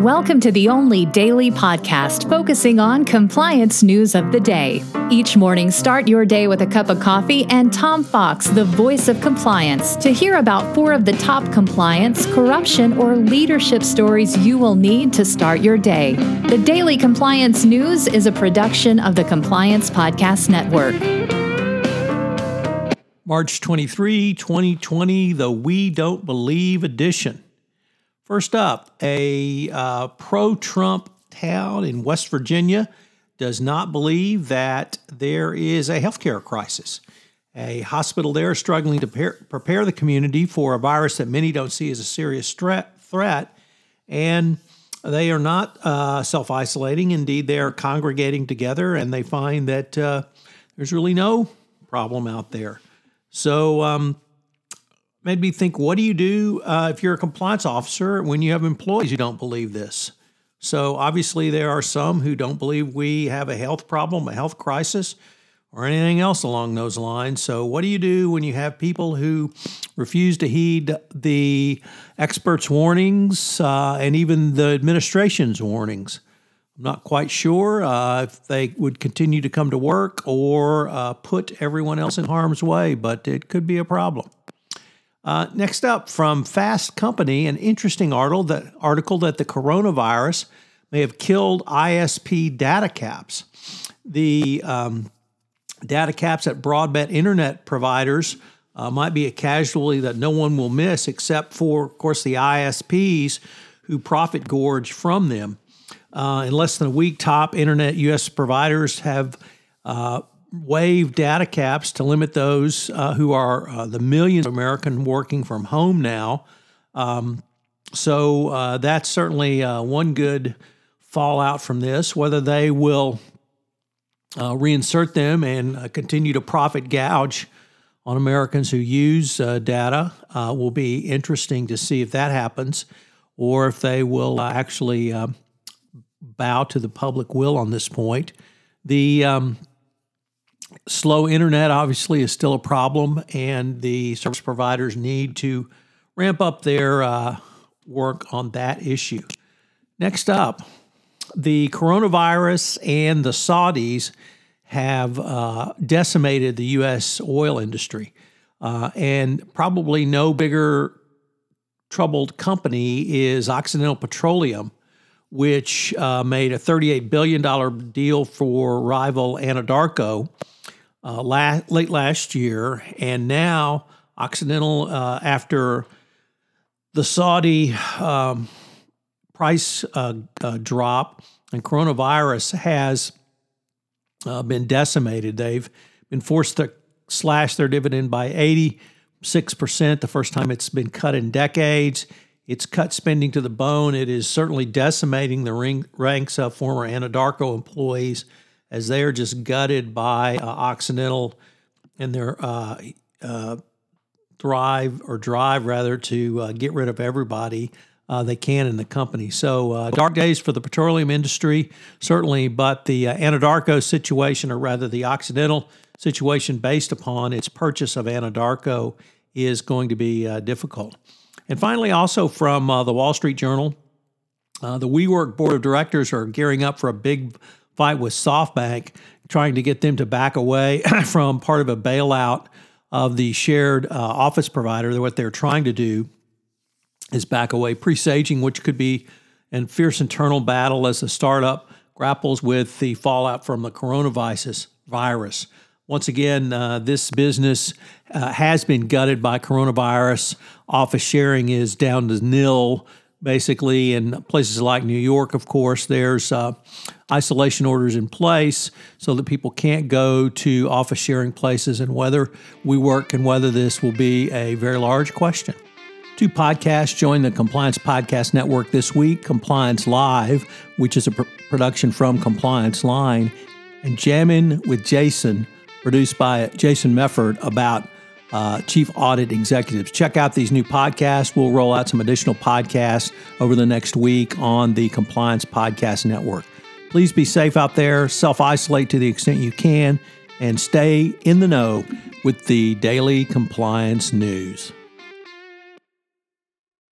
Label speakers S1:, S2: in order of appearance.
S1: Welcome to the only daily podcast focusing on compliance news of the day. Each morning, start your day with a cup of coffee and Tom Fox, the voice of compliance, to hear about four of the top compliance, corruption, or leadership stories you will need to start your day. The Daily Compliance News is a production of the Compliance Podcast Network.
S2: March 23, 2020, the We Don't Believe edition. First up, a uh, pro Trump town in West Virginia does not believe that there is a healthcare crisis. A hospital there is struggling to prepare the community for a virus that many don't see as a serious threat, and they are not uh, self isolating. Indeed, they are congregating together and they find that uh, there's really no problem out there. So, um, made me think what do you do uh, if you're a compliance officer when you have employees who don't believe this? So, obviously, there are some who don't believe we have a health problem, a health crisis, or anything else along those lines. So, what do you do when you have people who refuse to heed the experts' warnings uh, and even the administration's warnings? I'm not quite sure uh, if they would continue to come to work or uh, put everyone else in harm's way, but it could be a problem. Uh, next up, from Fast Company, an interesting article that, article that the coronavirus may have killed ISP data caps. The um, data caps at broadband internet providers uh, might be a casualty that no one will miss, except for, of course, the ISPs who profit gorge from them. Uh, in less than a week, top internet U.S. providers have uh, waive data caps to limit those uh, who are uh, the millions of Americans working from home now. Um, so uh, that's certainly uh, one good fallout from this. Whether they will uh, reinsert them and uh, continue to profit gouge on Americans who use data will be interesting to see if that happens, or if they will actually bow to the public will on this point. The um, Slow internet obviously is still a problem, and the service providers need to ramp up their uh, work on that issue. Next up, the coronavirus and the Saudis have uh, decimated the U.S. oil industry, uh, and probably no bigger troubled company is Occidental Petroleum, which uh, made a $38 billion deal for rival Anadarko uh, la- late last year, and now Occidental, uh, after the Saudi um, price uh, uh drop and coronavirus has uh, been decimated. They've been forced to slash their dividend by 86%, the first time it's been cut in decades. It's cut spending to the bone. It is certainly decimating the ring, ranks of former Anadarko employees as they are just gutted by uh, Occidental and their uh, uh, thrive or drive rather to uh, get rid of everybody uh, they can in the company. So uh, dark days for the petroleum industry, certainly, but the Anadarko situation, or rather the Occidental situation based upon its purchase of Anadarko, is going to be difficult. And finally, also from the Wall Street Journal, the WeWork board of directors are gearing up for a big fight with SoftBank, trying to get them to back away from part of a bailout of the shared uh, office provider. What they're trying to do is back away, presaging which could be a fierce internal battle as the startup grapples with the fallout from the coronavirus. Virus. Once again, uh, this business uh, has been gutted by coronavirus. Office sharing is down to nil basically in places like New York, of course, there's uh, isolation orders in place so that people can't go to office sharing places, and whether WeWork and whether this will be a very large question. Two podcasts join the Compliance Podcast Network this week Compliance Live, which is a pr- production from Compliance Line, and Jammin' with Jason, produced by Jason Mefford, about uh, chief audit executives. Check out these new podcasts. We'll roll out some additional podcasts over the next week on the Compliance Podcast Network. Please be safe out there, self isolate to the extent you can, and stay in the know with the daily compliance news.